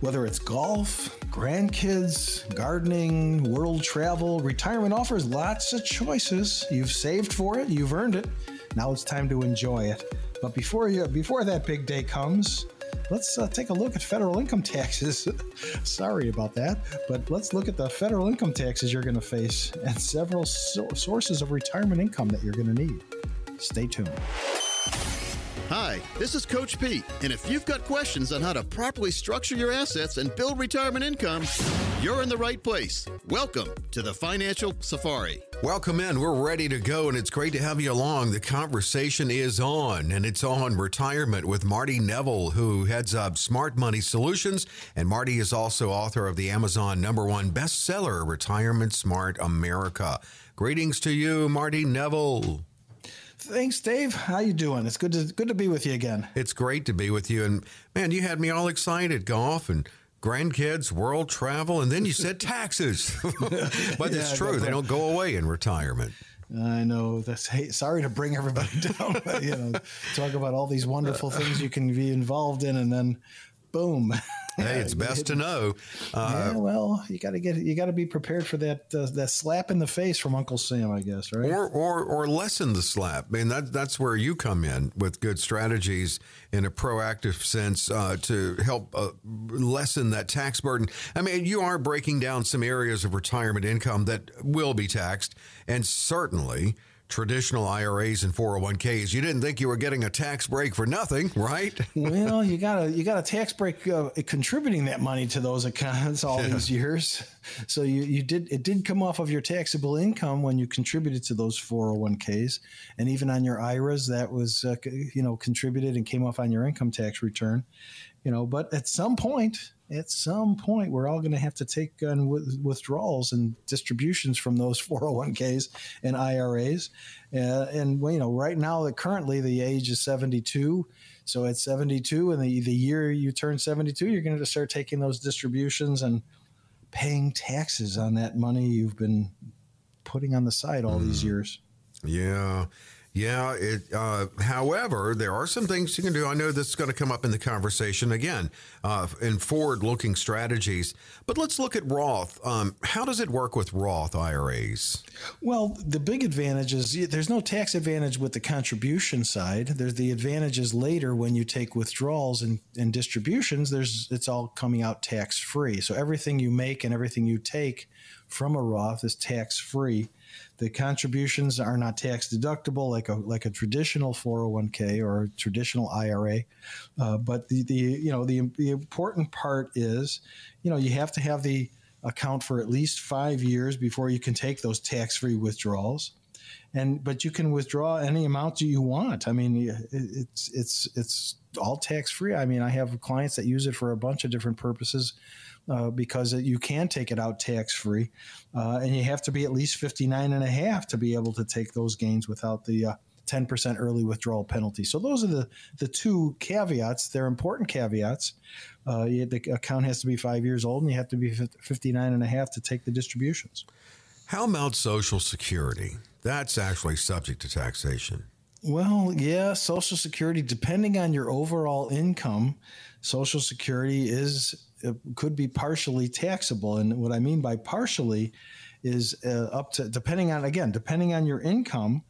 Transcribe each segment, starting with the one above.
Whether it's golf, grandkids, gardening, world travel, retirement offers lots of choices. You've saved for it, you've earned it. Now it's time to enjoy it. But before you before that big day comes, let's uh, take a look at federal income taxes. Sorry about that, but let's look at the federal income taxes you're going to face and several so- sources of retirement income that you're going to need. Stay tuned. Hi, this is Coach Pete, and if you've got questions on how to properly structure your assets and build retirement income, you're in the right place. Welcome to the Financial Safari. Welcome in. We're ready to go, and it's great to have you along. The conversation is on, and it's on retirement with Marty Neville, who heads up Smart Money Solutions. And Marty is also author of the Amazon number one bestseller, Retirement Smart America. Greetings to you, Marty Neville. Thanks, Dave. How you doing? It's good to good to be with you again. It's great to be with you, and man, you had me all excited. Golf and grandkids, world travel, and then you said taxes. but yeah, it's true; they don't go away in retirement. I know that's hey, sorry to bring everybody down. But, you know, talk about all these wonderful uh, things you can be involved in, and then boom. Hey, it's best to know. Uh, yeah, well, you got to get you got to be prepared for that uh, that slap in the face from Uncle Sam, I guess, right? Or or or lessen the slap. I mean, that that's where you come in with good strategies in a proactive sense uh, to help uh, lessen that tax burden. I mean, you are breaking down some areas of retirement income that will be taxed, and certainly traditional IRAs and 401ks. You didn't think you were getting a tax break for nothing, right? well, you got a you got a tax break uh, contributing that money to those accounts all yeah. these years. So you you did it did come off of your taxable income when you contributed to those 401ks, and even on your IRAs that was uh, you know contributed and came off on your income tax return. You know, but at some point at some point we're all going to have to take on withdrawals and distributions from those 401ks and IRAs. Uh, and you know, right now, currently the age is 72. So at 72, and the, the year you turn 72, you're going to start taking those distributions and paying taxes on that money you've been putting on the side all mm. these years. Yeah. Yeah. It, uh, however, there are some things you can do. I know this is going to come up in the conversation again uh, in forward looking strategies. But let's look at Roth. Um, how does it work with Roth IRAs? Well, the big advantage is there's no tax advantage with the contribution side. There's the advantages later when you take withdrawals and, and distributions. There's it's all coming out tax free. So everything you make and everything you take from a Roth is tax free. The contributions are not tax deductible like a like a traditional 401k or a traditional IRA. Uh, but the, the you know the, the important part is you know you have to have the account for at least five years before you can take those tax-free withdrawals and but you can withdraw any amount you want. I mean, it's it's it's all tax free. I mean, I have clients that use it for a bunch of different purposes uh, because you can take it out tax free, uh, and you have to be at least 59 and a half to be able to take those gains without the uh, 10% early withdrawal penalty. So those are the, the two caveats. They're important caveats. Uh, you, the account has to be five years old and you have to be 59 and a half to take the distributions. How about Social Security? That's actually subject to taxation. Well, yeah, Social Security, depending on your overall income, Social Security is could be partially taxable. And what I mean by partially is uh, up to depending on again depending on your income.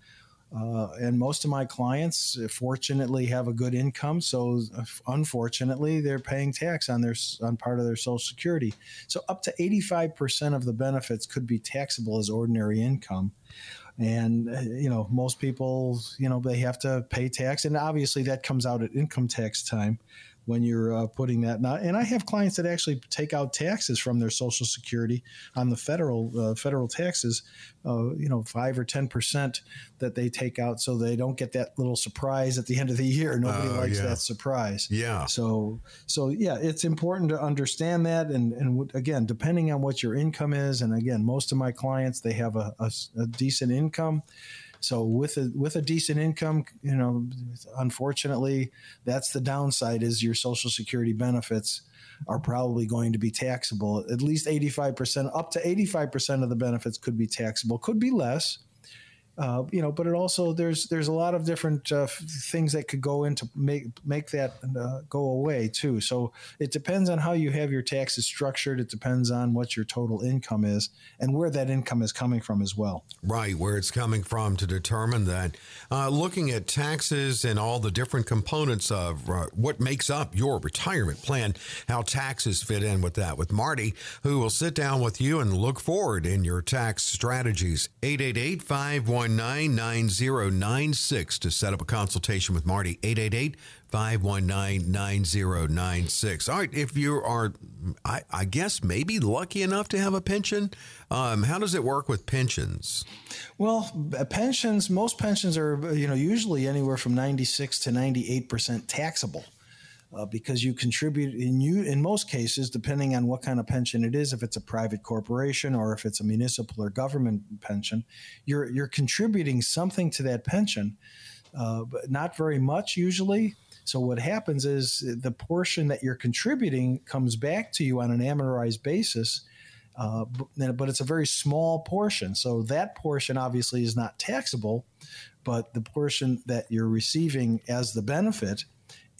Uh, and most of my clients, fortunately, have a good income. So, unfortunately, they're paying tax on their on part of their Social Security. So, up to eighty five percent of the benefits could be taxable as ordinary income and uh, you know most people you know they have to pay tax. And obviously that comes out at income tax time when you're uh, putting that. Now, and I have clients that actually take out taxes from their Social Security on the federal uh, federal taxes, uh, you know, five or ten percent that they take out, so they don't get that little surprise at the end of the year. Nobody oh, likes yeah. that surprise. Yeah. So, so yeah, it's important to understand that, and and again, depending on what your income is, and again, most of my clients they have a, a, a decent income so with a with a decent income, you know, unfortunately, that's the downside is your social security benefits are probably going to be taxable. At least 85%, up to 85% of the benefits could be taxable, could be less. Uh, you know, but it also there's there's a lot of different uh, things that could go into make make that uh, go away too. So it depends on how you have your taxes structured. It depends on what your total income is and where that income is coming from as well. Right, where it's coming from to determine that. Uh, looking at taxes and all the different components of uh, what makes up your retirement plan, how taxes fit in with that. With Marty, who will sit down with you and look forward in your tax strategies. 888 519 9096 to set up a consultation with Marty. 888 519 9096. All right, if you are, I, I, guess, maybe lucky enough to have a pension, um, how does it work with pensions? Well, pensions, most pensions are, you know, usually anywhere from 96 to 98% taxable. Uh, because you contribute in you in most cases, depending on what kind of pension it is, if it's a private corporation or if it's a municipal or government pension, you're you're contributing something to that pension, uh, but not very much usually. So what happens is the portion that you're contributing comes back to you on an amortized basis. Uh, but, but it's a very small portion. So that portion obviously is not taxable, but the portion that you're receiving as the benefit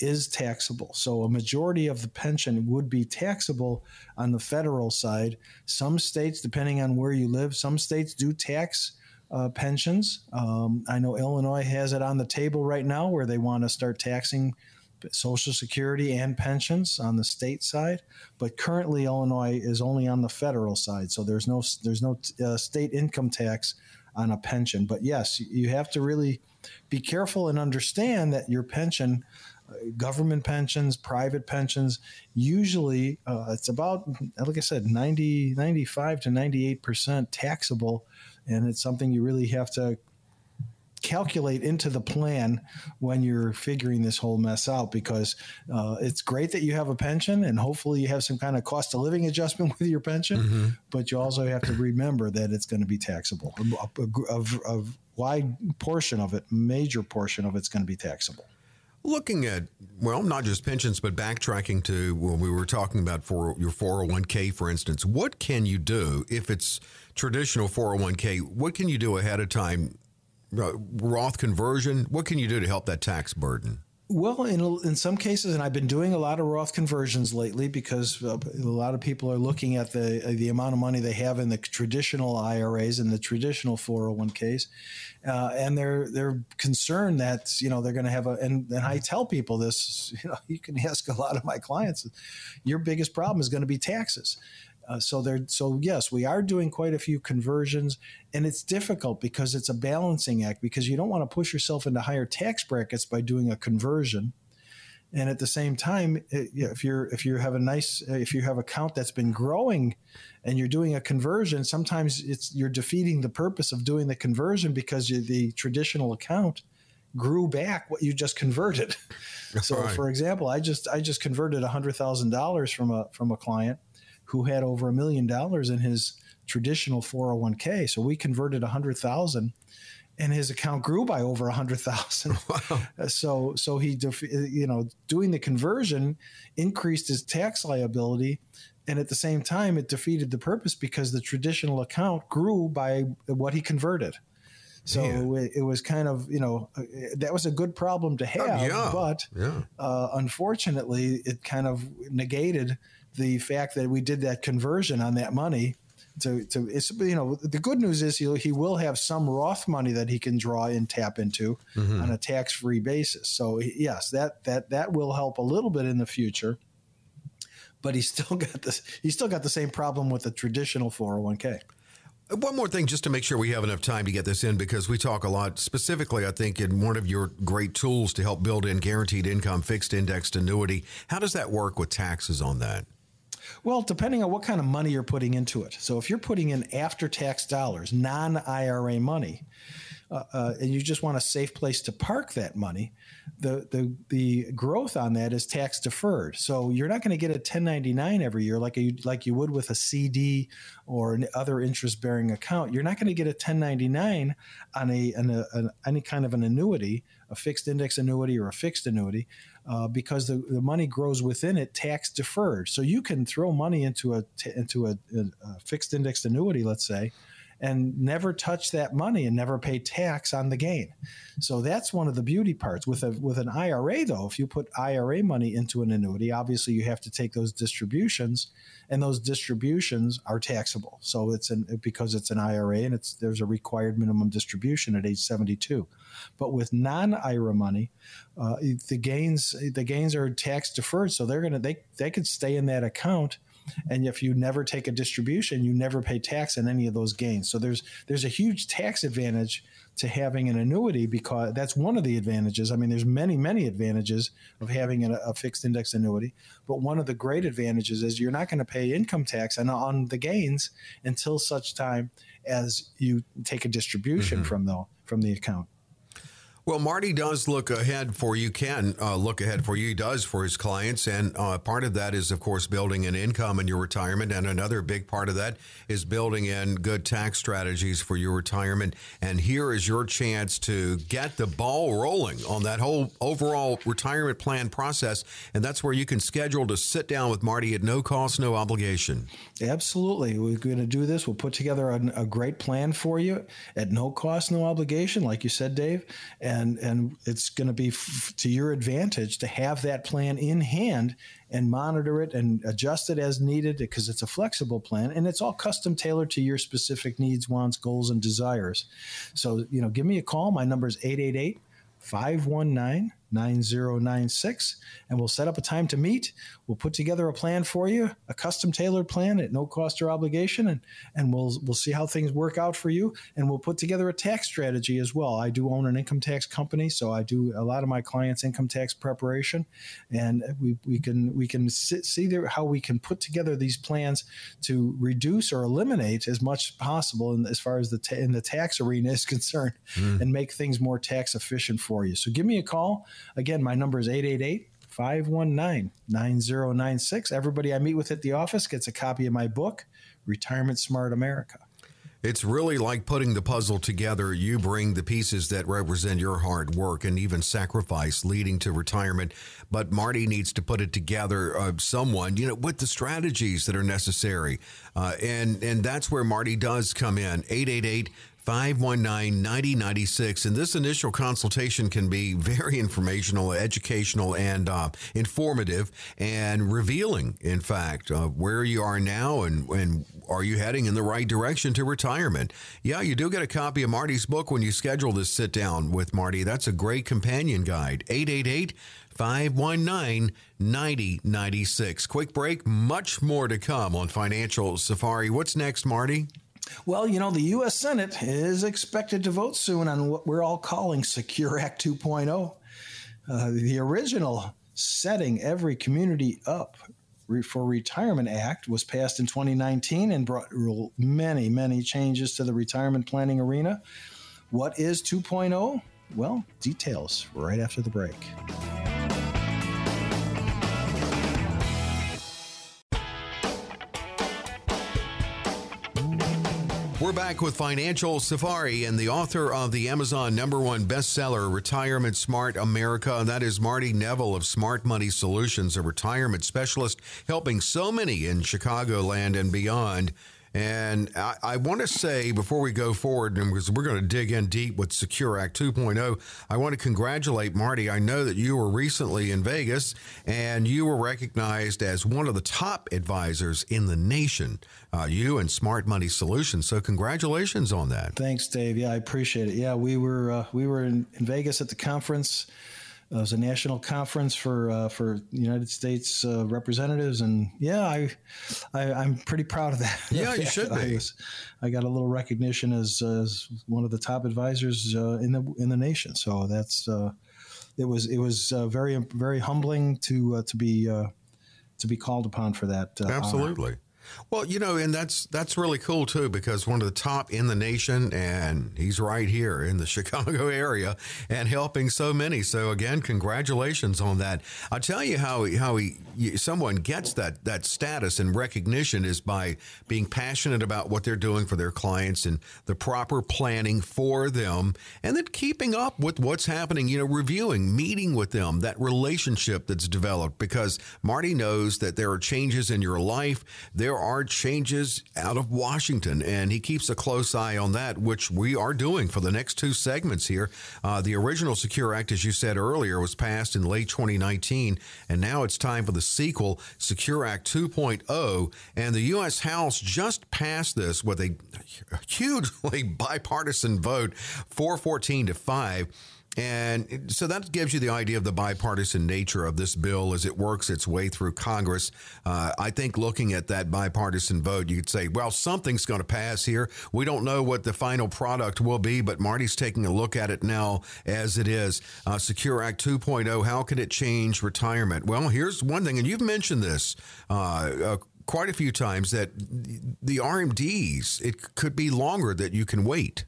is taxable. So a majority of the pension would be taxable on the federal side. Some states, depending on where you live, some states do tax uh, pensions. Um, I know Illinois has it on the table right now where they want to start taxing Social Security and pensions on the state side, but currently Illinois is only on the federal side, so there's no there's no uh, state income tax on a pension. But yes, you have to really be careful and understand that your pension government pensions, private pensions, usually uh, it's about, like I said, 90, 95 to 98% taxable. And it's something you really have to calculate into the plan when you're figuring this whole mess out because uh, it's great that you have a pension and hopefully you have some kind of cost of living adjustment with your pension, mm-hmm. but you also have to remember that it's going to be taxable. A, a, a, a wide portion of it, major portion of it's going to be taxable. Looking at, well, not just pensions, but backtracking to when we were talking about for your 401k, for instance, what can you do if it's traditional 401k? What can you do ahead of time? Uh, Roth conversion, what can you do to help that tax burden? Well, in, in some cases, and I've been doing a lot of Roth conversions lately because uh, a lot of people are looking at the uh, the amount of money they have in the traditional IRAs and the traditional 401ks, uh, and they're they're concerned that you know they're going to have a and, and I tell people this you know you can ask a lot of my clients your biggest problem is going to be taxes. Uh, so there, so yes, we are doing quite a few conversions, and it's difficult because it's a balancing act because you don't want to push yourself into higher tax brackets by doing a conversion, and at the same time, eh, if you're if you have a nice eh, if you have a account that's been growing, and you're doing a conversion, sometimes it's you're defeating the purpose of doing the conversion because you, the traditional account grew back what you just converted. so, right. for example, I just I just converted hundred thousand dollars from a from a client who had over a million dollars in his traditional 401k. So we converted a hundred thousand and his account grew by over a hundred thousand. Wow. So, so he, you know, doing the conversion increased his tax liability. And at the same time, it defeated the purpose because the traditional account grew by what he converted. So it, it, was kind of, you know, uh, that was a good problem to have. Oh, yeah. But yeah. Uh, unfortunately, it kind of negated the fact that we did that conversion on that money to, to it's you know the good news is he he will have some Roth money that he can draw and tap into mm-hmm. on a tax free basis. So yes, that that that will help a little bit in the future. But he's still got this. He's still got the same problem with the traditional four hundred one k. One more thing, just to make sure we have enough time to get this in, because we talk a lot, specifically, I think, in one of your great tools to help build in guaranteed income, fixed indexed annuity. How does that work with taxes on that? Well, depending on what kind of money you're putting into it. So if you're putting in after tax dollars, non IRA money, uh, uh, and you just want a safe place to park that money, the, the, the growth on that is tax deferred. So you're not going to get a 1099 every year like you, like you would with a CD or an other interest bearing account. You're not going to get a 1099 on a, on a, an, any kind of an annuity, a fixed index annuity or a fixed annuity uh, because the, the money grows within it tax deferred. So you can throw money into a into a, a, fixed indexed annuity, let's say, and never touch that money and never pay tax on the gain. So that's one of the beauty parts with a with an IRA though. If you put IRA money into an annuity, obviously you have to take those distributions, and those distributions are taxable. So it's an because it's an IRA and it's there's a required minimum distribution at age 72. But with non-IRA money, uh, the gains the gains are tax deferred, so they're gonna they they could stay in that account and if you never take a distribution you never pay tax on any of those gains so there's there's a huge tax advantage to having an annuity because that's one of the advantages. I mean, there's many, many advantages of having a, a fixed index annuity, but one of the great advantages is you're not going to pay income tax on, on the gains until such time as you take a distribution mm-hmm. from the from the account. Well, Marty does look ahead for you, can uh, look ahead for you. He does for his clients. And uh, part of that is, of course, building an income in your retirement. And another big part of that is building in good tax strategies for your retirement. And here is your chance to get the ball rolling on that whole overall retirement plan process. And that's where you can schedule to sit down with Marty at no cost, no obligation. Absolutely. We're going to do this. We'll put together a, a great plan for you at no cost, no obligation, like you said, Dave. And and and it's going to be f- to your advantage to have that plan in hand and monitor it and adjust it as needed because it's a flexible plan and it's all custom tailored to your specific needs, wants, goals, and desires. So you know, give me a call. My number is 888 519 9096 and we'll set up a time to meet. We'll put together a plan for you, a custom tailored plan at no cost or obligation and and we'll we'll see how things work out for you and we'll put together a tax strategy as well. I do own an income tax company, so I do a lot of my clients income tax preparation and we, we can we can see there how we can put together these plans to reduce or eliminate as much as possible in, as far as the ta- in the tax arena is concerned mm. and make things more tax efficient for you. So give me a call Again, my number is 888 519 9096. Everybody I meet with at the office gets a copy of my book, Retirement Smart America. It's really like putting the puzzle together. You bring the pieces that represent your hard work and even sacrifice leading to retirement. But Marty needs to put it together, uh, someone, you know, with the strategies that are necessary. Uh, and, and that's where Marty does come in. 888 519 9096. And this initial consultation can be very informational, educational, and uh, informative and revealing, in fact, where you are now and, and are you heading in the right direction to retirement? Yeah, you do get a copy of Marty's book when you schedule this sit down with Marty. That's a great companion guide. 888 519 9096. Quick break, much more to come on Financial Safari. What's next, Marty? Well, you know, the U.S. Senate is expected to vote soon on what we're all calling Secure Act 2.0. Uh, the original setting every community up for retirement act was passed in 2019 and brought many many changes to the retirement planning arena what is 2.0 well details right after the break We're back with Financial Safari and the author of the Amazon number one bestseller, Retirement Smart America. That is Marty Neville of Smart Money Solutions, a retirement specialist helping so many in Chicagoland and beyond and I, I want to say before we go forward, because we're going to dig in deep with Secure Act 2.0, I want to congratulate Marty. I know that you were recently in Vegas and you were recognized as one of the top advisors in the nation, uh, you and Smart Money Solutions. So congratulations on that. Thanks, Dave. Yeah, I appreciate it. Yeah, we were uh, we were in, in Vegas at the conference it was a national conference for uh, for United States uh, representatives, and yeah, I, I am pretty proud of that. Yeah, you should be. I, was, I, got a little recognition as, as one of the top advisors uh, in the in the nation. So that's uh, it was it was uh, very very humbling to uh, to be to be called upon for that. Absolutely. Honor. Well, you know, and that's that's really cool too because one of the top in the nation, and he's right here in the Chicago area and helping so many. So again, congratulations on that. I'll tell you how how he someone gets that that status and recognition is by being passionate about what they're doing for their clients and the proper planning for them, and then keeping up with what's happening. You know, reviewing, meeting with them, that relationship that's developed because Marty knows that there are changes in your life. There are changes out of Washington, and he keeps a close eye on that, which we are doing for the next two segments here. Uh, the original Secure Act, as you said earlier, was passed in late 2019, and now it's time for the sequel, Secure Act 2.0. And the U.S. House just passed this with a hugely bipartisan vote, 414 to 5. And so that gives you the idea of the bipartisan nature of this bill as it works its way through Congress. Uh, I think looking at that bipartisan vote, you could say, well, something's going to pass here. We don't know what the final product will be, but Marty's taking a look at it now as it is. Uh, Secure Act 2.0, how can it change retirement? Well, here's one thing, and you've mentioned this. Uh, uh quite a few times that the RMDs it could be longer that you can wait.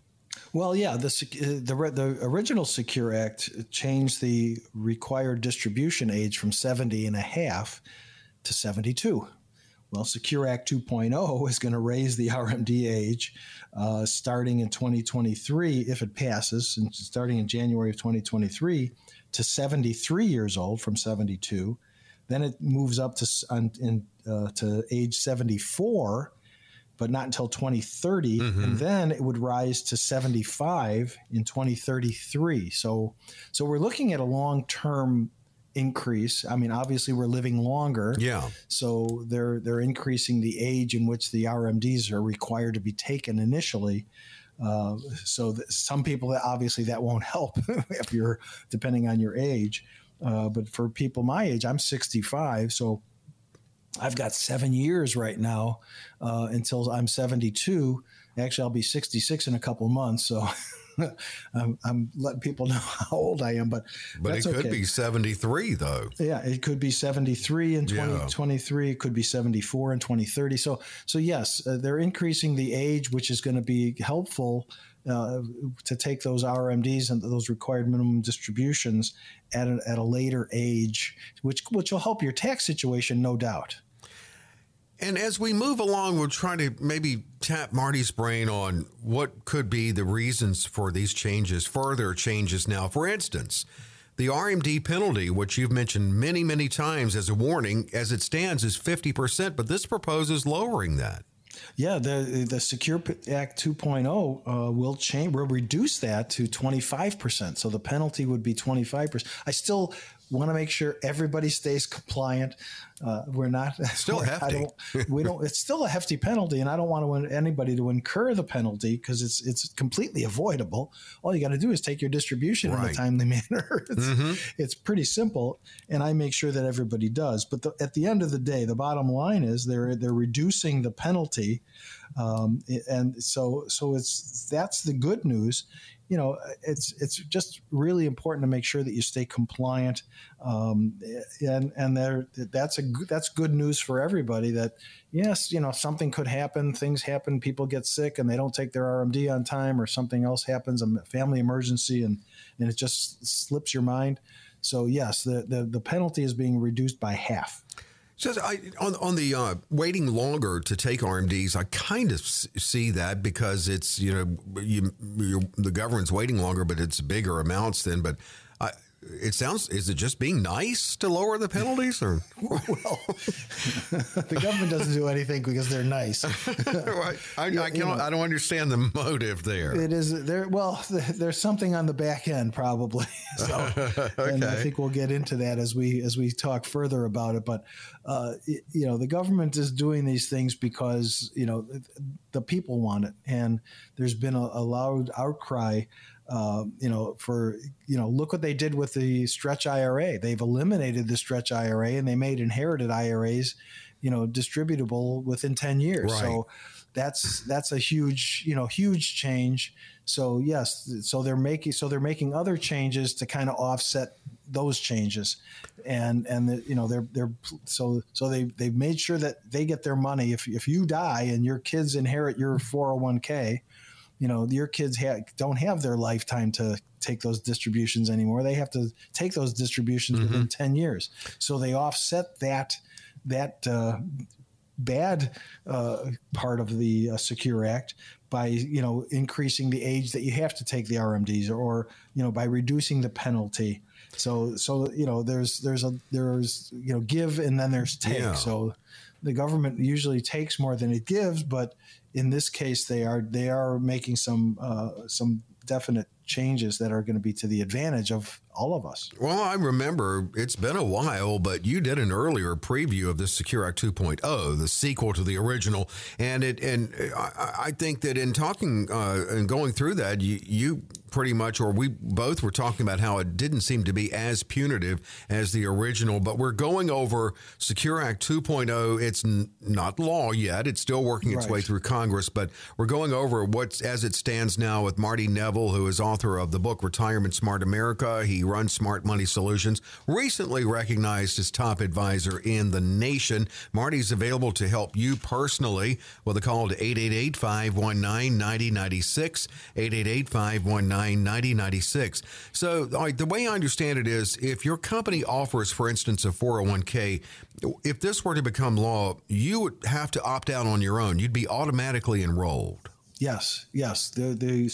Well, yeah, the, uh, the, the original Secure Act changed the required distribution age from 70 and a half to 72. Well, Secure Act 2.0 is going to raise the RMD age uh, starting in 2023, if it passes, and starting in January of 2023 to 73 years old from 72. Then it moves up to, uh, to age 74 but not until 2030. Mm-hmm. And then it would rise to 75 in 2033. So, so we're looking at a long term increase. I mean, obviously we're living longer. Yeah. So they're they're increasing the age in which the RMDs are required to be taken initially. Uh, so some people that obviously that won't help if you're depending on your age. Uh, but for people my age, I'm 65, so I've got seven years right now uh, until I'm 72. Actually, I'll be 66 in a couple months. So I'm, I'm, letting people know how old I am, but but it could okay. be 73 though. Yeah, it could be 73 in 2023. Yeah. It could be 74 in 2030. So so yes, uh, they're increasing the age, which is going to be helpful uh, to take those RMDs and those required minimum distributions at a, at a later age, which which will help your tax situation, no doubt. And as we move along, we'll try to maybe tap Marty's brain on what could be the reasons for these changes, further changes now. For instance, the RMD penalty, which you've mentioned many, many times as a warning, as it stands, is 50%, but this proposes lowering that. Yeah, the the Secure Act 2.0 uh, will change, will reduce that to 25%. So the penalty would be 25%. I still want to make sure everybody stays compliant. Uh, we're not still hefty. Don't, we don't. It's still a hefty penalty, and I don't want to anybody to incur the penalty because it's it's completely avoidable. All you got to do is take your distribution right. in a timely manner. it's, mm-hmm. it's pretty simple, and I make sure that everybody does. But the, at the end of the day, the bottom line is they're they're reducing the penalty, um, and so so it's that's the good news you know, it's it's just really important to make sure that you stay compliant, um, and and there that's a that's good news for everybody. That yes, you know, something could happen, things happen, people get sick, and they don't take their RMD on time, or something else happens, a family emergency, and and it just slips your mind. So yes, the the, the penalty is being reduced by half. Says I on on the uh, waiting longer to take RMDs. I kind of see that because it's you know you, the government's waiting longer, but it's bigger amounts then. But it sounds is it just being nice to lower the penalties or? Well the government doesn't do anything because they're nice. I, I, I, know, I, don't understand the motive there. It is there well there's something on the back end probably. So okay. and i think we'll get into that as we as we talk further about it but uh, you know the government is doing these things because you know the people want it. And there's been a, a loud outcry uh, you know, for you know, look what they did with the stretch IRA. They've eliminated the stretch IRA and they made inherited IRAs, you know, distributable within ten years. Right. So that's that's a huge you know huge change. So yes, so they're making so they're making other changes to kind of offset those changes, and and the, you know they're they're so so they they've made sure that they get their money if if you die and your kids inherit your 401k you know your kids ha- don't have their lifetime to take those distributions anymore they have to take those distributions mm-hmm. within 10 years so they offset that that uh, bad uh, part of the uh, secure act by you know increasing the age that you have to take the rmds or, you know by reducing the penalty So so you know there's there's a there's you know give and then there's take. Yeah. So the government usually takes more than it gives, but in this case they are they are making some uh, some definite changes that are going to be to the advantage of all of us. Well, I remember it's been a while, but you did an earlier preview of this Secure Act 2.0, the sequel to the original, and it and I, I think that in talking uh, and going through that, you, you pretty much, or we both were talking about how it didn't seem to be as punitive as the original. But we're going over Secure Act 2.0. It's n- not law yet; it's still working its Right. way through Congress. But we're going over what's as it stands now with Marty Neville, who is author of the book Retirement Smart America. He runs Smart Money Solutions. Recently recognized as top advisor in the nation. Marty's available to help you personally with a call to 888 519 9096. 888 519 9096. So, the way I understand it is if your company offers, for instance, a 401k, if this were to become law, you would have to opt out on your own. You'd be automatically enrolled. Yes, yes. The the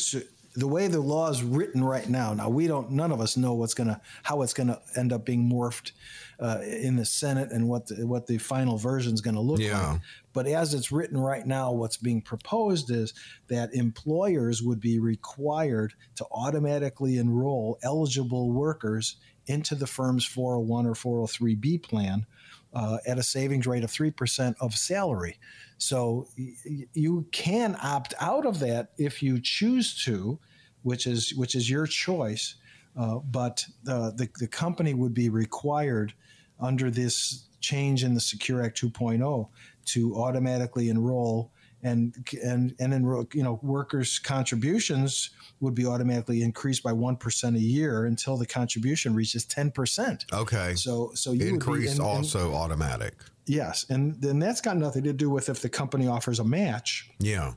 the way the law is written right now. Now we don't. None of us know what's gonna how it's gonna end up being morphed uh, in the Senate and what the, what the final version is going to look Yeah. like. But as it's written right now, what's being proposed is that employers would be required to automatically enroll eligible workers into the firm's 401 or 403b plan uh, at a savings rate of 3% of salary. So y- you can opt out of that if you choose to, which is which is your choice. Uh, but uh, the the company would be required under this change in the Secure Act 2.0 to automatically enroll and and and enroll. You know, workers' contributions would be automatically increased by one percent a year until the contribution reaches ten percent. Okay. So so you Increase in- in- also automatic. Yes, and then that's got nothing to do with if the company offers a match. Yeah.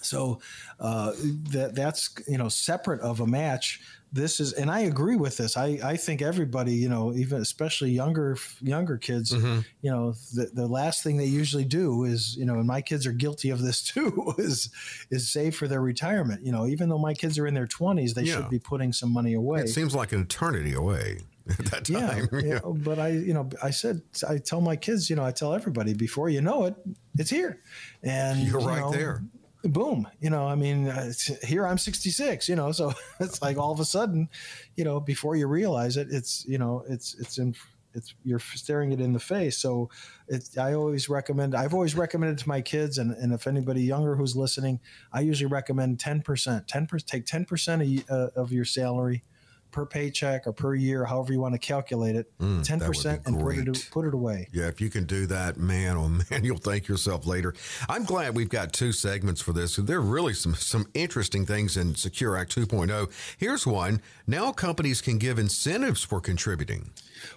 So uh, that that's you know separate of a match. This is, and I agree with this. I, I think everybody, you know, even especially younger younger kids, mm-hmm. you know, the, the last thing they usually do is, you know, and my kids are guilty of this too, is is save for their retirement. You know, even though my kids are in their twenties, they Yeah. should be putting some money away. It seems like an eternity away at that Yeah, time. yeah, but I, you know, I said, I tell my kids, you know, I tell everybody before you know it, it's here, and You're you right know, there. Boom, you know, I mean, uh, here I'm 66, you know, so it's like all of a sudden, you know, before you realize it, it's, you know, it's, it's in, it's you're staring it in the face. So it's, I always recommend, I've always recommended to my kids, and, and if anybody younger who's listening, I usually recommend 10%, 10%, take 10% a ye- uh, of your salary per paycheck or per year, however you want to calculate it, Mm, 10% and put it, put it away. Yeah, if you can do that, man, oh man, you'll thank yourself later. I'm glad we've got two segments for this. There are really some some interesting things in Secure Act 2.0. Here's one. Now companies can give incentives for contributing.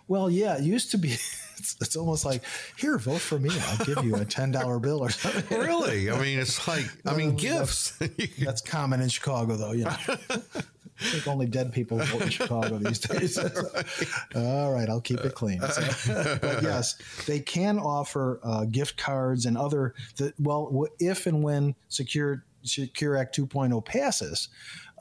Well, yeah, it used to be. It's, it's almost like here, vote for me. I'll give you a ten dollar bill or something. Really? I mean, it's like, I mean, gifts. That's common in Chicago, though. You know, I think only dead people vote in Chicago these days. All right, I'll keep it clean. So, but yes, they can offer uh, gift cards and other. The, well, if and when Secure Secure Act 2.0 passes,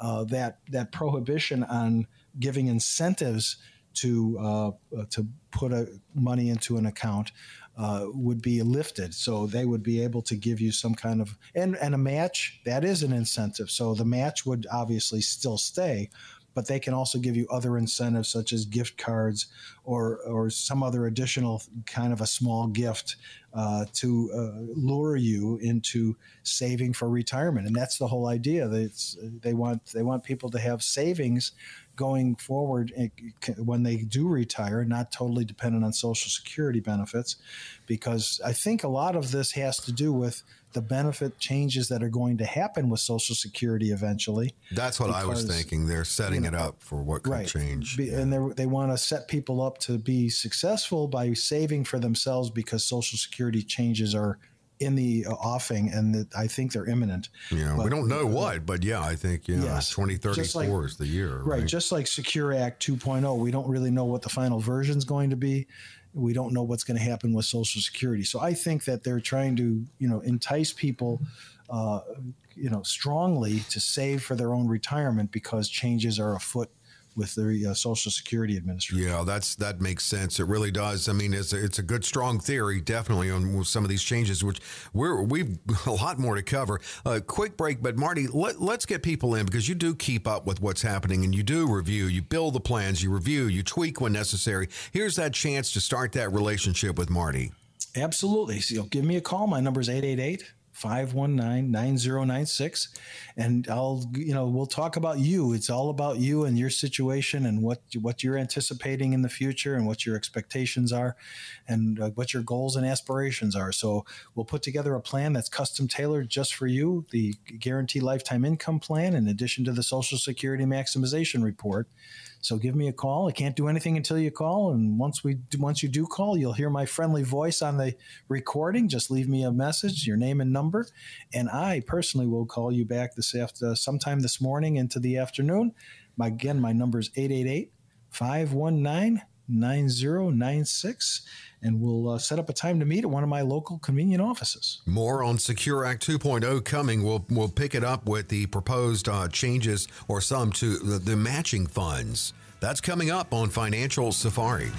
uh, that that prohibition on giving incentives to uh, uh, to put a, money into an account uh, would be lifted. So they would be able to give you some kind of and and a match that is an incentive. So the match would obviously still stay, but they can also give you other incentives such as gift cards or or some other additional kind of a small gift uh, to uh, lure you into saving for retirement. And that's the whole idea. That they want they want people to have savings going forward when they do retire, not totally dependent on Social Security benefits, because I think a lot of this has to do with the benefit changes that are going to happen with Social Security eventually. That's what I was thinking. They're setting it up for what could Right. change. Be, And they they want to set people up to be successful by saving for themselves because Social Security changes are in the uh, offing, and that I think they're imminent. Yeah, we don't know what, but yeah, I think yeah, Yes. 2034 like- is the year. Right, Right. just like Secure Act 2.0, we don't really know what the final version is going to be. We don't know what's going to happen with Social Security. So I think that they're trying to, you know, entice people, uh, you know, strongly to save for their own retirement because changes are afoot with the uh, Social Security Administration. Yeah, that's that makes sense. It really does. I mean, it's a, it's a good strong theory, definitely on some of these changes, which we're we've a lot more to cover. A uh, quick break, but Marty, let, let's get people in because you do keep up with what's happening and you do review, you build the plans, you review, you tweak when necessary. Here's that chance to start that relationship with Marty. Absolutely. So give me a call. My number is 888 519 9096 and I'll you know we'll talk about you. It's all about you and your situation and what what you're anticipating in the future and what your expectations are and uh, what your goals and aspirations are. So we'll put together a plan that's custom tailored just for you the guaranteed lifetime income plan in addition to the social security maximization report so give me a call. I can't do anything until you call, and once we once you do call, you'll hear my friendly voice on the recording. Just leave me a message, your name and number, and I personally will call you back this after uh, sometime this morning into the afternoon. My, again, my number is 888 519 9096 and we'll uh, set up a time to meet at one of my local convenient offices. More on Secure Act 2.0 coming. We'll we'll pick it up with the proposed uh, changes or some to the, the matching funds. That's coming up on Financial Safari.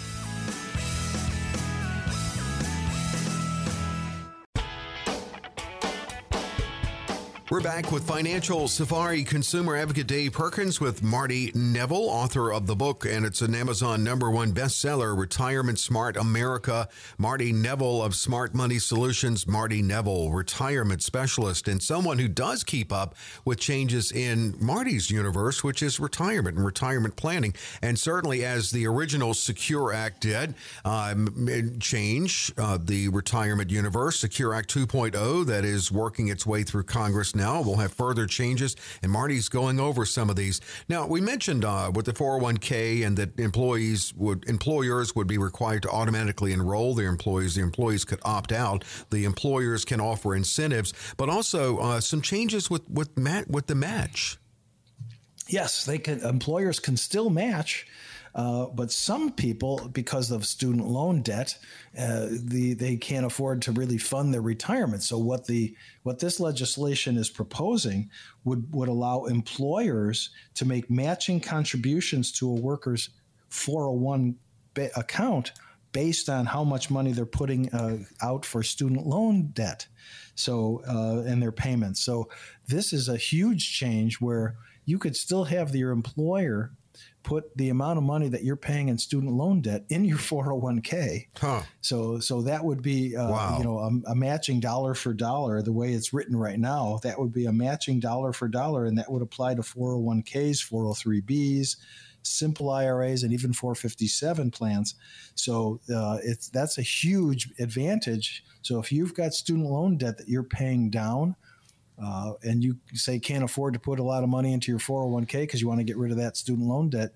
We're back with Financial Safari consumer advocate Dave Perkins with Marty Neville, author of the book, and it's an Amazon number one bestseller, Retirement Smart America. Marty Neville of Smart Money Solutions, Marty Neville, retirement specialist, and someone who does keep up with changes in Marty's universe, which is retirement and retirement planning. And certainly, as the original Secure Act did, um, change uh, the retirement universe, Secure Act 2.0, that is working its way through Congress now. We'll have further changes, and Marty's going over some of these. Now, we mentioned uh, with the 401k and that employees would employers would be required to automatically enroll their employees. The employees could opt out. The employers can offer incentives, but also uh, some changes with with mat- with the match. Yes, they can. Employers can still match uh, but some people, because of student loan debt, uh, the, they can't afford to really fund their retirement. So what the what this legislation is proposing would would allow employers to make matching contributions to a worker's 401 ba- account based on how much money they're putting uh, out for student loan debt so uh, and their payments so this is a huge change where you could still have your employer put the amount of money that you're paying in student loan debt in your 401k. Huh. So so that would be uh, wow. you know a, a, matching dollar for dollar the way it's written right now. That would be a matching dollar for dollar, and that would apply to 401ks, 403bs, simple IRAs, and even 457 plans. So uh, it's that's a huge advantage. So if you've got student loan debt that you're paying down uh, and you say can't afford to put a lot of money into your 401k because you want to get rid of that student loan debt,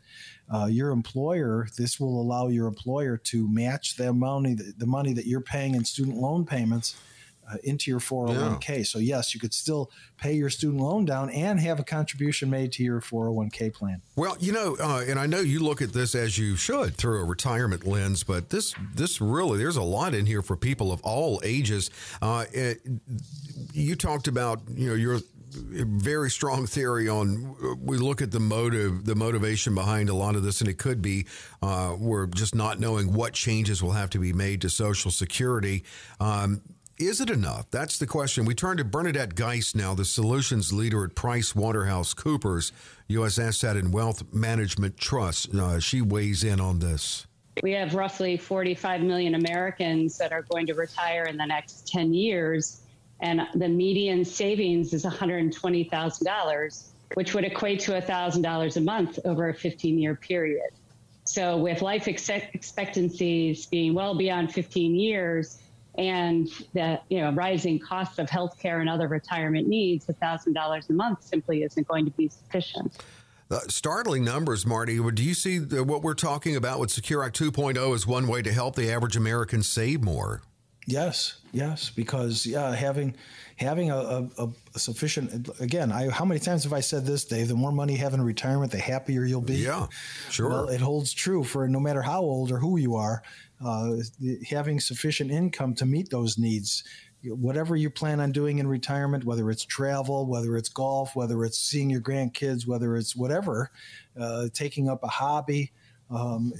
uh, your employer, this will allow your employer to match the money, the money that you're paying in student loan payments uh, into your 401k. Yeah. So yes, you could still pay your student loan down and have a contribution made to your 401k plan. Well, you know, uh, and I know you look at this as you should through a retirement lens, but this this really there's a lot in here for people of all ages. Uh, it, you talked about you know your very strong theory on we look at the motive the motivation behind a lot of this and it could be uh, we're just not knowing what changes will have to be made to social security um, is it enough? That's the question. We turn to Bernadette Geis now, the solutions leader at Price Waterhouse Coopers, U.S. Asset and Wealth Management Trust. Uh, she weighs in on this. We have roughly 45 million Americans that are going to retire in the next 10 years, and the median savings is $120,000, which would equate to $1,000 a month over a 15 year period. So, with life expectancies being well beyond 15 years, and the you know rising costs of healthcare and other retirement needs, thousand dollars a month simply isn't going to be sufficient. Uh, startling numbers, Marty. Do you see the, what we're talking about with Secure Act 2.0 as one way to help the average American save more? Yes, yes, because yeah, having having a, a, a, sufficient again, I how many times have I said this, Dave? The more money you have in retirement, the happier you'll be. Yeah, sure. Well, it holds true for no matter how old or who you are uh, having sufficient income to meet those needs whatever you plan on doing in retirement, whether it's travel, whether it's golf, whether it's seeing your grandkids, whether it's whatever, uh, taking up a hobby. Um,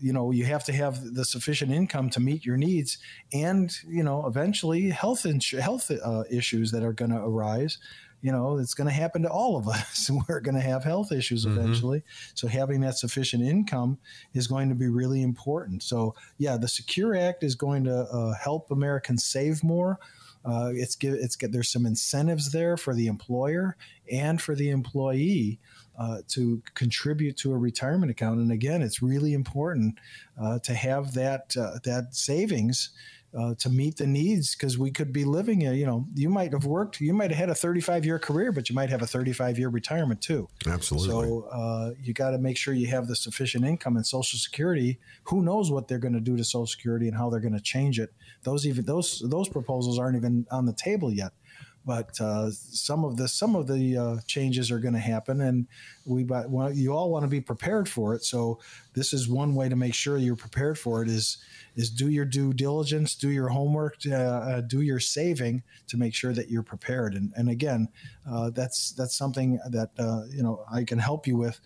you know, you have to have the sufficient income to meet your needs, and you know, eventually health ins- health uh, issues that are going to arise you know, it's going to happen to all of us. We're going to have health issues mm-hmm. eventually. So having that sufficient income is going to be really important. So yeah, the Secure Act is going to uh, help Americans save more. Uh, it's give, it's there's some incentives there for the employer and for the employee uh, to contribute to a retirement account. And again, it's really important uh, to have that uh, that savings uh, to meet the needs because we could be living a you know you might have worked you might have had a 35 year career but you might have a 35 year retirement too. Absolutely. So uh, you got to make sure you have the sufficient income and social security. Who knows what they're going to do to social security and how they're going to change it. Those even those those proposals aren't even on the table yet but uh, some of the some of the uh, changes are going to happen, and we well, you all want to be prepared for it. So this is one way to make sure you're prepared for it. Is is do your due diligence, do your homework, uh, uh do your saving to make sure that you're prepared. And and again, uh, that's that's something that uh, you know I can help you with.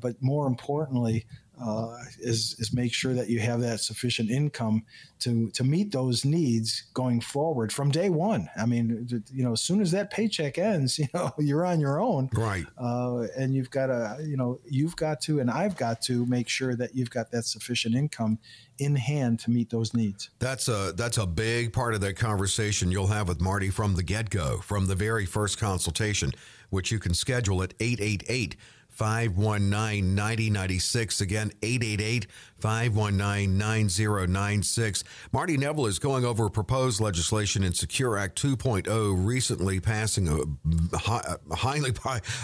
but more importantly, uh, is is make sure that you have that sufficient income to to meet those needs going forward from day one. I mean, you know, as soon as that paycheck ends, you know, you're on your own, right? Uh, and you've got to, you know, you've got to, and I've got to make sure that you've got that sufficient income in hand to meet those needs. That's a that's a big part of that conversation you'll have with Marty from the get go, from the very first consultation, which you can schedule at 888 519 9096. Again, 888 519 9096. Marty Neville is going over proposed legislation in Secure Act 2.0, recently passing a highly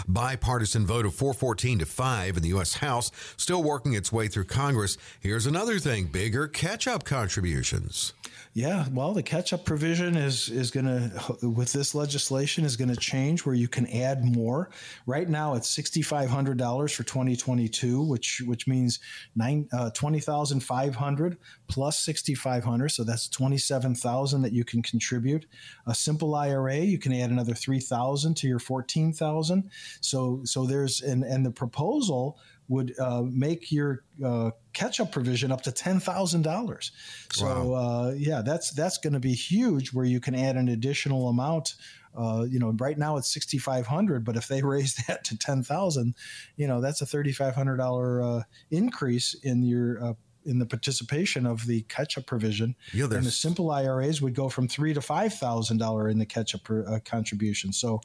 bipartisan vote of 414 to 5 in the U.S. House, still working its way through Congress. Here's another thing bigger catch up contributions. Yeah, well, the catch-up provision is is going to with this legislation is going to change where you can add more. Right now, it's sixty five hundred dollars for twenty twenty two, which which means nine uh, twenty thousand five hundred plus sixty five hundred, so that's twenty seven thousand that you can contribute. A simple IRA, you can add another three thousand to your fourteen thousand. So so there's and and the proposal would uh, make your uh, catch-up provision up to ten thousand dollars. So wow. uh, yeah, that's that's going to be huge. Where you can add an additional amount. Uh, you know, right now it's sixty five hundred, but if they raise that to ten thousand, you know, that's a thirty five hundred dollar uh, increase in your uh, in the participation of the catch-up provision. Yeah, and the simple IRAs would go from three to five thousand dollar in the catch-up uh, contribution. So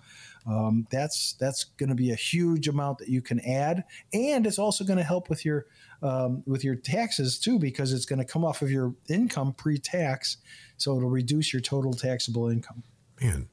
um, that's that's going to be a huge amount that you can add, and it's also going to help with your um, with your taxes too, because it's going to come off of your income pre-tax, so it'll reduce your total taxable income. Man,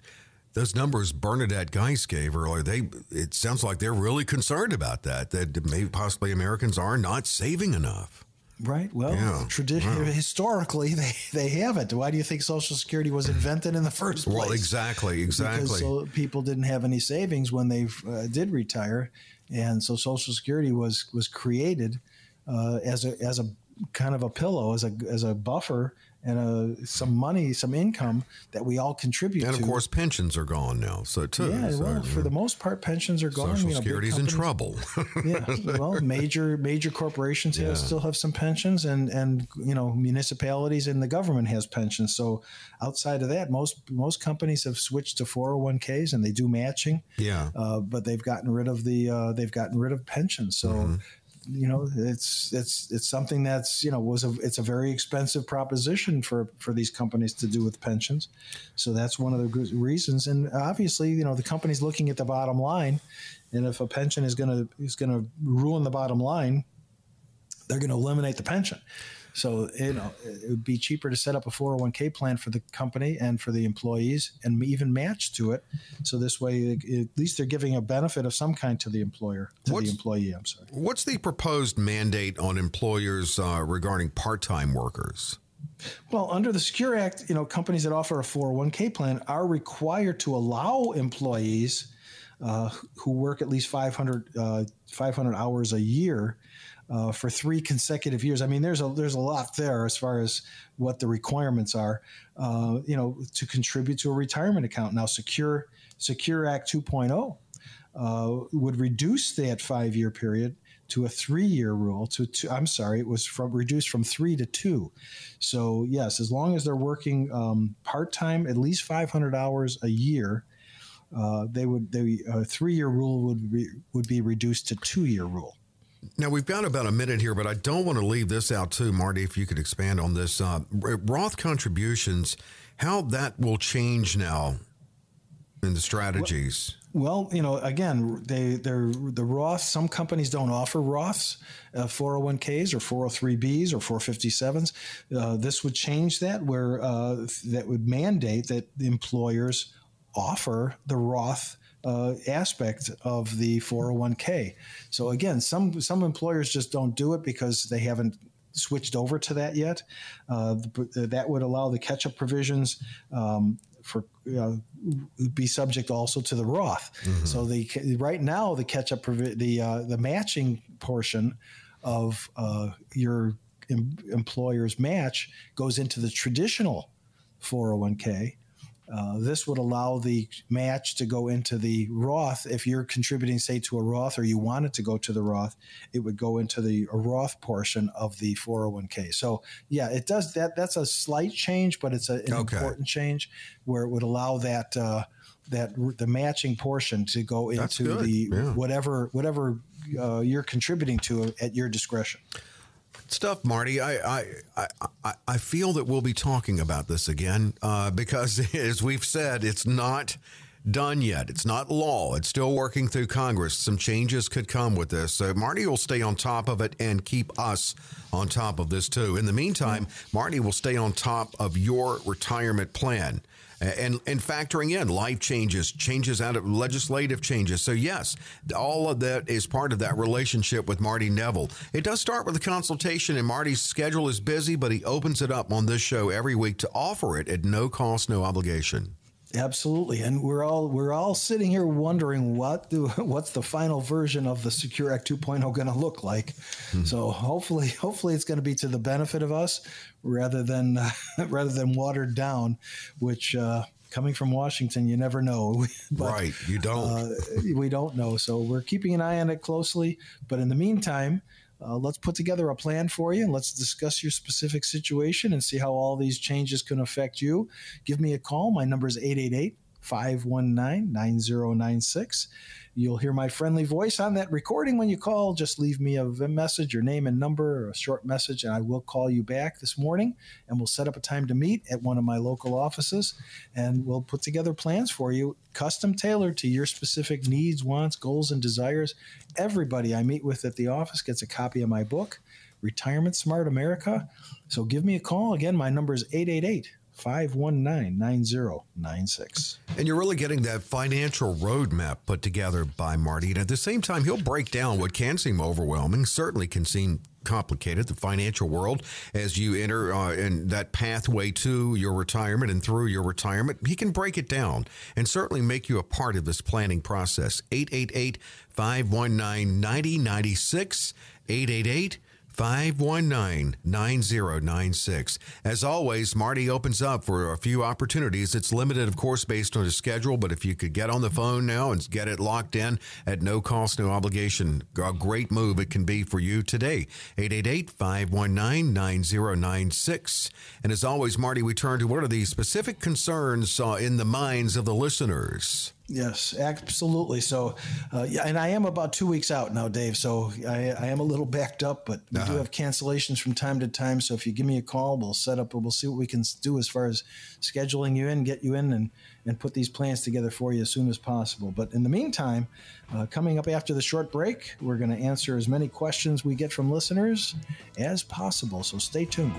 those numbers Bernadette Geis gave earlier, they it sounds like they're really concerned about that. That maybe possibly Americans are not saving enough. Right. Well, yeah. tradition wow. historically they they haven't. Why do you think Social Security was invented in the first place? Well, exactly, exactly. Because so people didn't have any savings when they uh, did retire, and so Social Security was was created uh, as a as a kind of a pillow, as a as a buffer and uh, some money, some income that we all contribute and to. of course, pensions are gone now. So too. Yeah, so, well, for the most part, pensions are gone. Social you know, Security's in trouble. yeah, well, major major corporations yeah. have, still have some pensions, and and you know municipalities and the government has pensions. So outside of that, most most companies have switched to 401ks and they do matching. Yeah, uh, but they've gotten rid of the uh, they've gotten rid of pensions. So. Mm-hmm you know it's it's it's something that's you know was a it's a very expensive proposition for for these companies to do with pensions. So that's one of the good reasons. And obviously you know the company's looking at the bottom line. And if a pension is going to is going to ruin the bottom line they're going to eliminate the pension so you know it would be cheaper to set up a 401k plan for the company and for the employees and even match to it. So this way, at least they're giving a benefit of some kind to the employer to what's, the employee. I'm sorry. What's the proposed mandate on employers uh, regarding part-time workers? Well, under the Secure Act, you know, companies that offer a 401k plan are required to allow employees uh, who work at least 500, uh, 500 hours a year uh, for three consecutive years. I mean, there's a there's a lot there as far as what the requirements are. Uh, you know, to contribute to a retirement account. Now, Secure Secure Act 2.0 uh, would reduce that five year period to a three year rule. To I'm sorry, it was from reduced from three to two. So yes, as long as they're working um, part time, at least 500 hours a year. Uh, they would the uh, three year rule would be would be reduced to two year rule. Now we've got about a minute here, but I don't want to leave this out too, Marty. If you could expand on this, uh, Roth contributions, how that will change now in the strategies. Well, you know, again, they they're the Roth. Some companies don't offer Roths, uh, 401ks or 403bs or 457s. Uh, this would change that, where uh, that would mandate that employers offer the Roth uh, aspect of the 401k. So again, some some employers just don't do it because they haven't switched over to that yet. Uh, that would allow the catch-up provisions um, for uh, be subject also to the Roth. Mm-hmm. So the right now the catch-up provi- the uh, the matching portion of uh, your em- employer's match goes into the traditional 401k uh, this would allow the match to go into the Roth. If you're contributing, say, to a Roth or you want it to go to the Roth, it would go into the Roth portion of the 401k. So, yeah, it does that. That's a slight change, but it's a, an okay. important change where it would allow that. Uh, that the matching portion to go into the yeah. whatever whatever uh, you're contributing to at your discretion stuff, Marty. I, I, I, I feel that we'll be talking about this again uh, because, as we've said, it's not done yet. It's not law. It's still working through Congress. Some changes could come with this. So Marty will stay on top of it and keep us on top of this too. In the meantime, Marty will stay on top of your retirement plan and and factoring in life changes, changes out of legislative changes. So yes, all of that is part of that relationship with Marty Neville. It does start with a consultation, and Marty's schedule is busy, but he opens it up on this show every week to offer it at no cost, no obligation. Absolutely, and we're all we're all sitting here wondering what do, what's the final version of the Secure Act 2.0 going to look like. Hmm. So hopefully, hopefully it's going to be to the benefit of us rather than uh, rather than watered down, which. Uh, coming from Washington, you never know. but, right, you don't. Uh, we don't know, so we're keeping an eye on it closely. But in the meantime, uh, let's put together a plan for you and let's discuss your specific situation and see how all these changes can affect you. Give me a call. My number is 888 519 9096. You'll hear my friendly voice on that recording when you call. Just leave me a message, your name and number, or a short message, and I will call you back this morning and we'll set up a time to meet at one of my local offices and we'll put together plans for you, custom tailored to your specific needs, wants, goals, and desires. Everybody I meet with at the office gets a copy of my book, Retirement Smart America. So give me a call. Again, my number is 888 519 9096. And you're really getting that financial roadmap put together by Marty. And at the same time, he'll break down what can seem overwhelming, certainly can seem complicated, the financial world, as you enter uh, in that pathway to your retirement and through your retirement. He can break it down and certainly make you a part of this planning process. 888 519 9096. 888 519 9096. As always, Marty opens up for a few opportunities. It's limited, of course, based on his schedule, but if you could get on the phone now and get it locked in at no cost, no obligation, a great move it can be for you today. 888 519 9096. And as always, Marty, we turn to what are the specific concerns uh, in the minds of the listeners? Yes, absolutely. So, uh, yeah, and I am about two weeks out now, Dave. So I, I am a little backed up, but we uh-huh. do have cancellations from time to time. So if you give me a call, we'll set up, we'll see what we can do as far as scheduling you in, get you in, and and put these plans together for you as soon as possible. But in the meantime, uh, coming up after the short break, we're going to answer as many questions we get from listeners as possible. So stay tuned.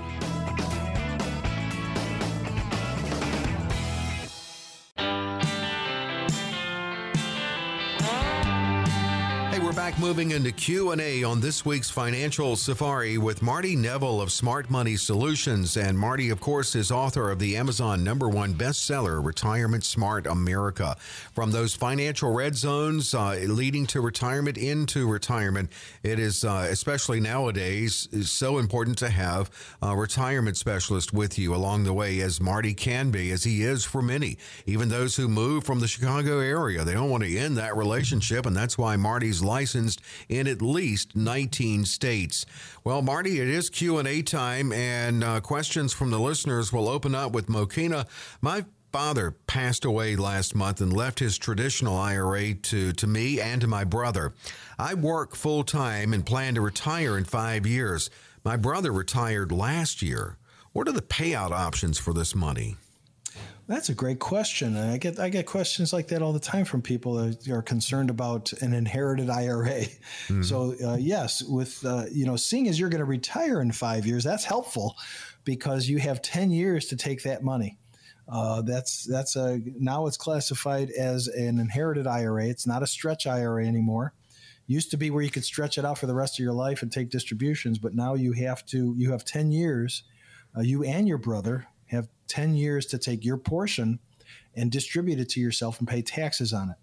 Back moving into Q&A on this week's Financial Safari with Marty Neville of Smart Money Solutions. And Marty, of course, is author of the Amazon number one bestseller, Retirement Smart America. From those financial red zones uh, leading to retirement into retirement, it is, uh, especially nowadays, is so important to have a retirement specialist with you along the way, as Marty can be, as he is for many. Even those who move from the Chicago area, they don't want to end that relationship, and that's why Marty's Marty's licensed in at least 19 states. Well, Marty, it is Q&A time and uh, questions from the listeners will open up with Mokina. My father passed away last month and left his traditional IRA to, to me and to my brother. I work full time and plan to retire in five years. My brother retired last year. What are the payout options for this money? That's a great question, and I get I get questions like that all the time from people that are concerned about an inherited IRA. Mm-hmm. So uh, yes, with uh, you know, seeing as you're going to retire in five years, that's helpful because you have ten years to take that money. Uh, that's that's a now it's classified as an inherited IRA. It's not a stretch IRA anymore. Used to be where you could stretch it out for the rest of your life and take distributions, but now you have to you have ten years. Uh, you and your brother 10 years to take your portion and distribute it to yourself and pay taxes on it.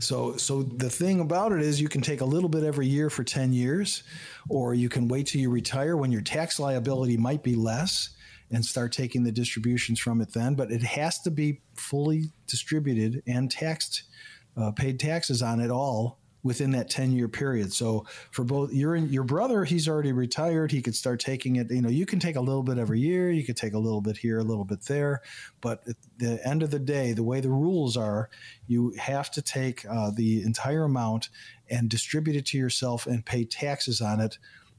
So, so the thing about it is you can take a little bit every year for 10 years, or you can wait till you retire when your tax liability might be less and start taking the distributions from it then. But it has to be fully distributed and taxed, uh, paid taxes on it all within that 10 year period. So for both your your brother, he's already retired. He could start taking it. You know, you can take a little bit every year. You could take a little bit here, a little bit there. But at the end of the day, the way the rules are, you have to take uh, the entire amount and distribute it to yourself and pay taxes on it.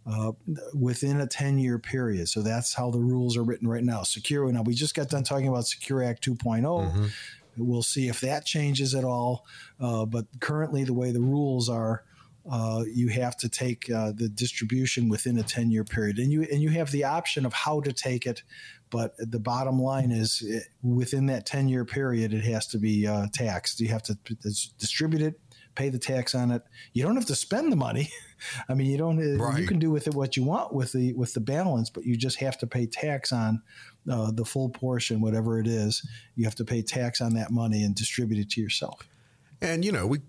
Uh, within a 10 year period. So that's how the rules are written right now. Secure. Now, we just got done talking about Secure Act 2.0. Mm-hmm. We'll see if that changes at all. Uh, but currently, the way the rules are, uh, you have to take uh, the distribution within a 10 year period and you and you have the option of how to take it but the bottom line is it, within that 10 year period it has to be uh, taxed you have to distribute it pay the tax on it you don't have to spend the money i mean you don't uh, right. you can do with it what you want with the with the balance but you just have to pay tax on uh, the full portion, whatever it is, you have to pay tax on that money and distribute it to yourself. And you know, we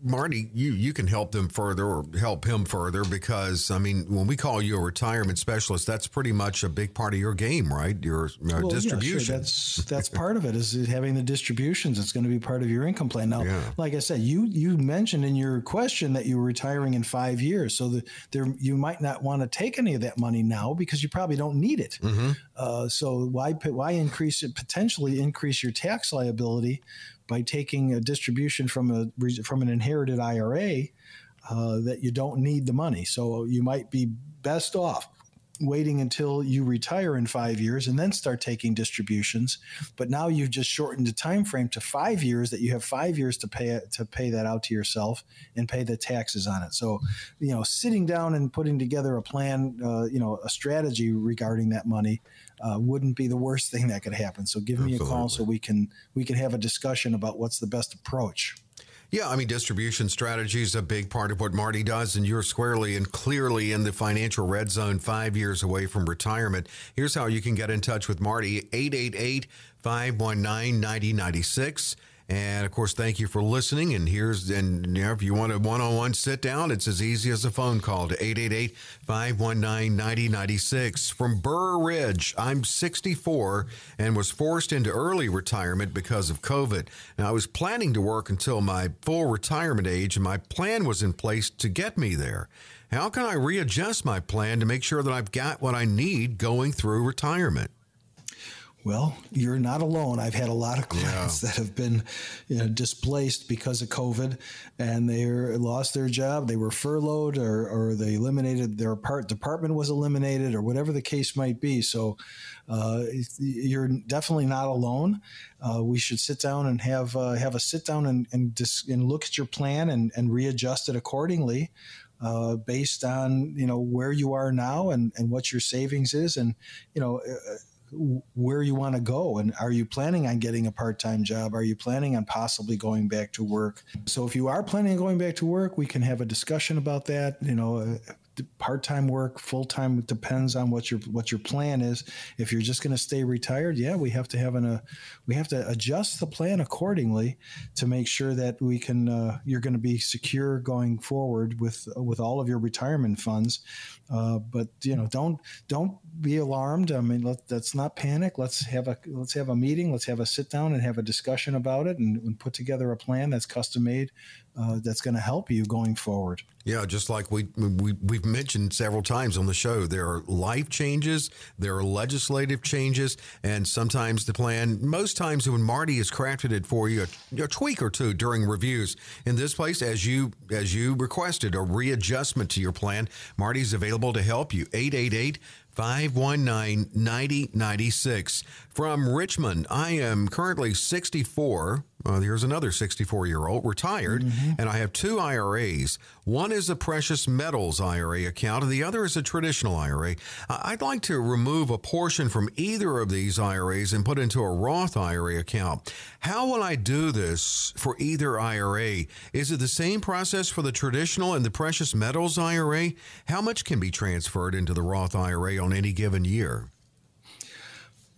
Marty, you you can help them further or help him further because I mean, when we call you a retirement specialist, that's pretty much a big part of your game, right? Your uh, well, distribution. Yeah, sure. That's that's part of it is having the distributions. It's going to be part of your income plan. Now, yeah. like I said, you you mentioned in your question that you were retiring in five years, so the, there you might not want to take any of that money now because you probably don't need it. Mm-hmm. Uh, so why why increase it? Potentially increase your tax liability by taking a distribution from a from an inherited IRA uh, that you don't need the money. So you might be best off waiting until you retire in five years and then start taking distributions. But now you've just shortened the time frame to five years that you have five years to pay to pay that out to yourself and pay the taxes on it. So, you know, sitting down and putting together a plan, uh, you know, a strategy regarding that money uh, wouldn't be the worst thing that could happen. So give Absolutely. me a call so we can we can have a discussion about what's the best approach. Yeah, I mean, distribution strategy is a big part of what Marty does, and you're squarely and clearly in the financial red zone five years away from retirement. Here's how you can get in touch with Marty 888 519 9096. And of course, thank you for listening. And here's, and you know, if you want a one on one sit down, it's as easy as a phone call to 888 519 9096. From Burr Ridge, I'm 64 and was forced into early retirement because of COVID. Now, I was planning to work until my full retirement age, and my plan was in place to get me there. How can I readjust my plan to make sure that I've got what I need going through retirement? Well, you're not alone. I've had a lot of clients yeah. that have been you know, displaced because of COVID and they lost their job. They were furloughed or, or they eliminated their part department was eliminated or whatever the case might be. So uh, you're definitely not alone. Uh, we should sit down and have uh, have a sit down and and, dis- and look at your plan and, and readjust it accordingly. Uh, based on you know where you are now and, and what your savings is and you know uh, where you want to go and are you planning on getting a part-time job? Are you planning on possibly going back to work? So if you are planning on going back to work we can have a discussion about that you know uh, part-time work full-time depends on what your what your plan is. If you're just going to stay retired yeah we have to have an uh, we have to adjust the plan accordingly to make sure that we can uh, you're going to be secure going forward with with all of your retirement funds. Uh, but you know don't don't be alarmed. I mean let, let's not panic. Let's have a let's have a meeting. Let's have a sit down and have a discussion about it and, and put together a plan that's custom made uh, that's going to help you going forward. Yeah, just like we, we we've mentioned several times on the show, there are life changes, there are legislative changes, and sometimes the plan. Most times when Marty has crafted it for you, a, a tweak or two during reviews. In this place, as you as you requested, a readjustment to your plan, Marty's available to help you. 888 519 9096. From Richmond, I am currently 64. Uh, here's another 64 year old, retired, mm-hmm. and I have two IRAs. One is a precious metals IRA account, and the other is a traditional IRA. I'd like to remove a portion from either of these IRAs and put into a Roth IRA account. How will I do this for either IRA? Is it the same process for the traditional and the precious metals IRA? How much can be transferred into the Roth IRA on any given year?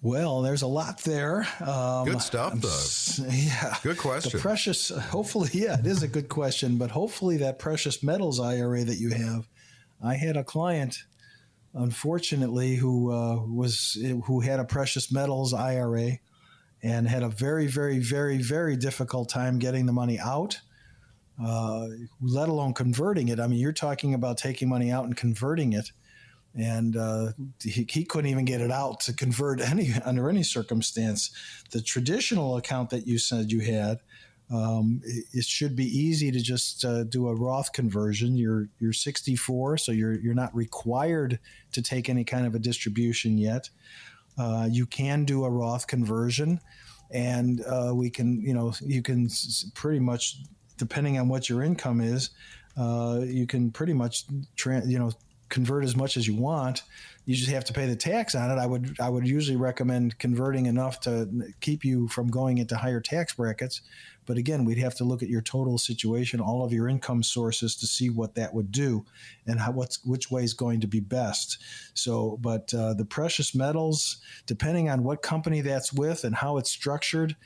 Well, there's a lot there. Um, good stuff, though. Yeah. Good question. The precious, hopefully, yeah, it is a good question, but hopefully that precious metals IRA that you have, I had a client, unfortunately, who uh, was who had a precious metals IRA, and had a very, very, very, very difficult time getting the money out. Uh, let alone converting it. I mean, you're talking about taking money out and converting it and uh, he, he, couldn't even get it out to convert any under any circumstance. The traditional account that you said you had, um, it, it, should be easy to just uh, do a Roth conversion. You're you're 64, so you're you're not required to take any kind of a distribution yet. Uh, you can do a Roth conversion, and uh, we can you know you can pretty much depending on what your income is. Uh, you can pretty much tra- you know convert as much as you want. You just have to pay the tax on it. I would I would usually recommend converting enough to keep you from going into higher tax brackets. But again, we'd have to look at your total situation, all of your income sources, to see what that would do, and how what's which way is going to be best. So, but uh, the precious metals, depending on what company that's with and how it's structured,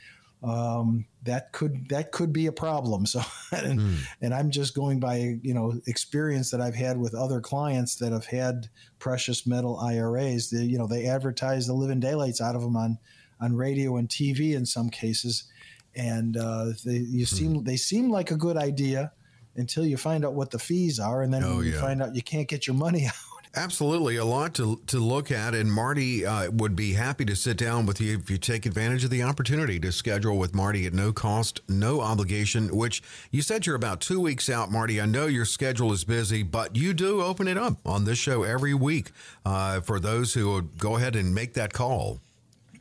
um, that could that could be a problem. So, and, mm. and I'm just going by you know experience that I've had with other clients that have had precious metal IRAs. They, you know, they advertise the living daylights out of them on on radio and TV in some cases, and uh, they you mm. seem they seem like a good idea until you find out what the fees are, and then oh, you yeah. find out you can't get your money out. Absolutely, a lot to, to look at. And Marty uh, would be happy to sit down with you if you take advantage of the opportunity to schedule with Marty at no cost, no obligation, which you said you're about two weeks out, Marty. I know your schedule is busy, but you do open it up on this show every week uh, for those who would go ahead and make that call.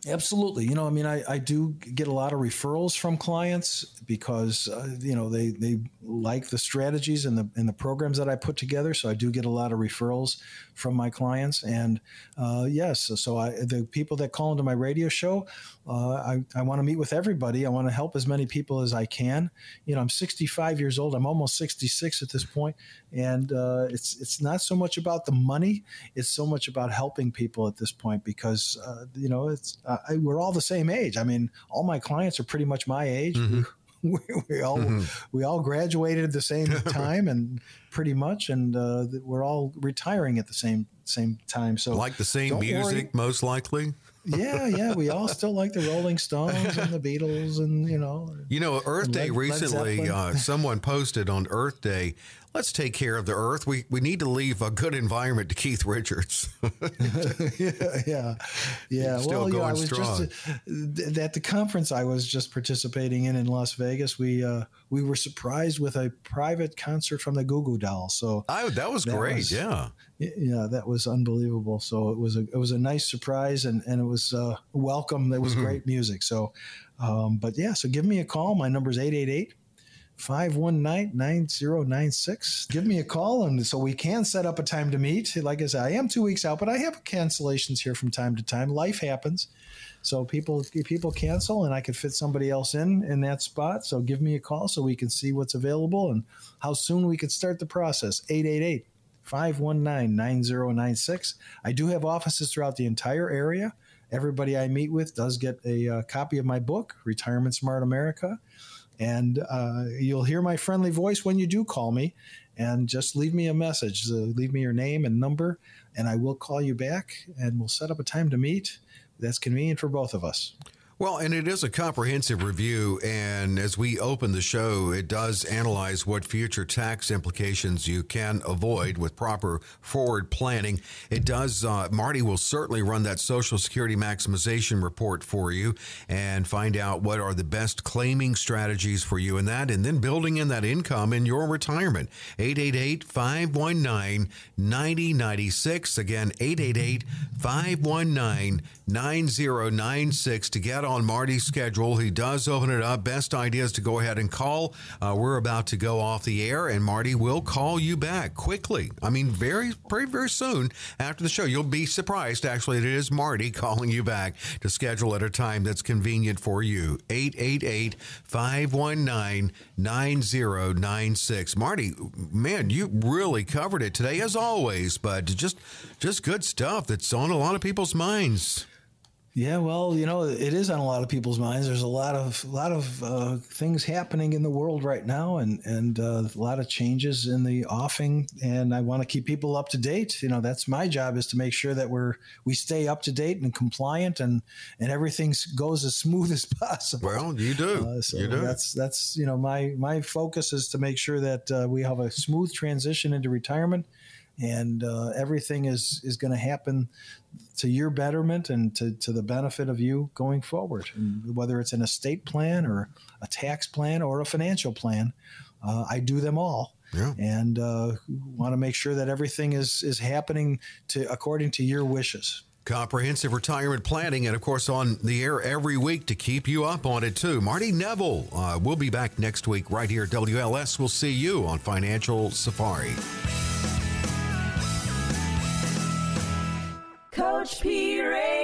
Absolutely. You know, I mean, I, I do get a lot of referrals from clients because, uh, you know, they, they like the strategies and the, and the programs that I put together. So I do get a lot of referrals from my clients. And uh, yes, so, so I, the people that call into my radio show, uh, I, I want to meet with everybody. I want to help as many people as I can. You know, I'm 65 years old. I'm almost 66 at this point, and uh, it's it's not so much about the money. It's so much about helping people at this point because uh, you know it's I, we're all the same age. I mean, all my clients are pretty much my age. Mm-hmm. We, we, all mm-hmm. we all graduated at the same time and pretty much and uh, we're all retiring at the same same time so like the same music worry. most likely yeah, yeah, we all still like the Rolling Stones and the Beatles, and you know. You know, Earth Day Led, recently, uh, someone posted on Earth Day let's take care of the earth. We we need to leave a good environment to Keith Richards. yeah, yeah, yeah. Still well, going I was strong. just uh, at the conference I was just participating in in Las Vegas. We uh, we were surprised with a private concert from the Goo Goo Dolls. So oh, that was that great. Was, yeah, yeah, that was unbelievable. So it was a it was a nice surprise and and it was uh, welcome. It was mm-hmm. great music. So, um, but yeah, so give me a call. My number is 888 519 9096. Give me a call and so we can set up a time to meet. Like I said, I am two weeks out, but I have cancellations here from time to time. Life happens. So people people cancel and I could fit somebody else in in that spot. So give me a call so we can see what's available and how soon we can start the process. 888 519 9096. I do have offices throughout the entire area. Everybody I meet with does get a uh, copy of my book, Retirement Smart America. And uh, you'll hear my friendly voice when you do call me. And just leave me a message. Uh, leave me your name and number, and I will call you back and we'll set up a time to meet that's convenient for both of us. Well, and it is a comprehensive review. And as we open the show, it does analyze what future tax implications you can avoid with proper forward planning. It does, uh, Marty will certainly run that Social Security maximization report for you and find out what are the best claiming strategies for you in that, and then building in that income in your retirement. 888 519 9096. Again, 888 519 9096 to get on Marty's schedule. He does open it up. Best idea is to go ahead and call. Uh, we're about to go off the air, and Marty will call you back quickly. I mean, very, very, very soon after the show. You'll be surprised, actually, it is Marty calling you back to schedule at a time that's convenient for you. 888 519 9096. Marty, man, you really covered it today, as always, but just, just good stuff that's on a lot of people's minds. Yeah, well, you know, it is on a lot of people's minds. There's a lot of a lot of uh, things happening in the world right now, and and uh, a lot of changes in the offing. And I want to keep people up to date. You know, that's my job is to make sure that we're we stay up to date and compliant, and and everything goes as smooth as possible. Well, you do. Uh, so you do. That's that's you know my my focus is to make sure that uh, we have a smooth transition into retirement and uh, everything is is going to happen to your betterment and to, to the benefit of you going forward. And whether it's an estate plan or a tax plan or a financial plan, uh, I do them all. Yeah. And uh, want to make sure that everything is is happening to according to your wishes. Comprehensive retirement planning, and of course, on the air every week to keep you up on it too. Marty Neville, uh, we'll be back next week right here at WLS. We'll see you on Financial Safari. Coach P.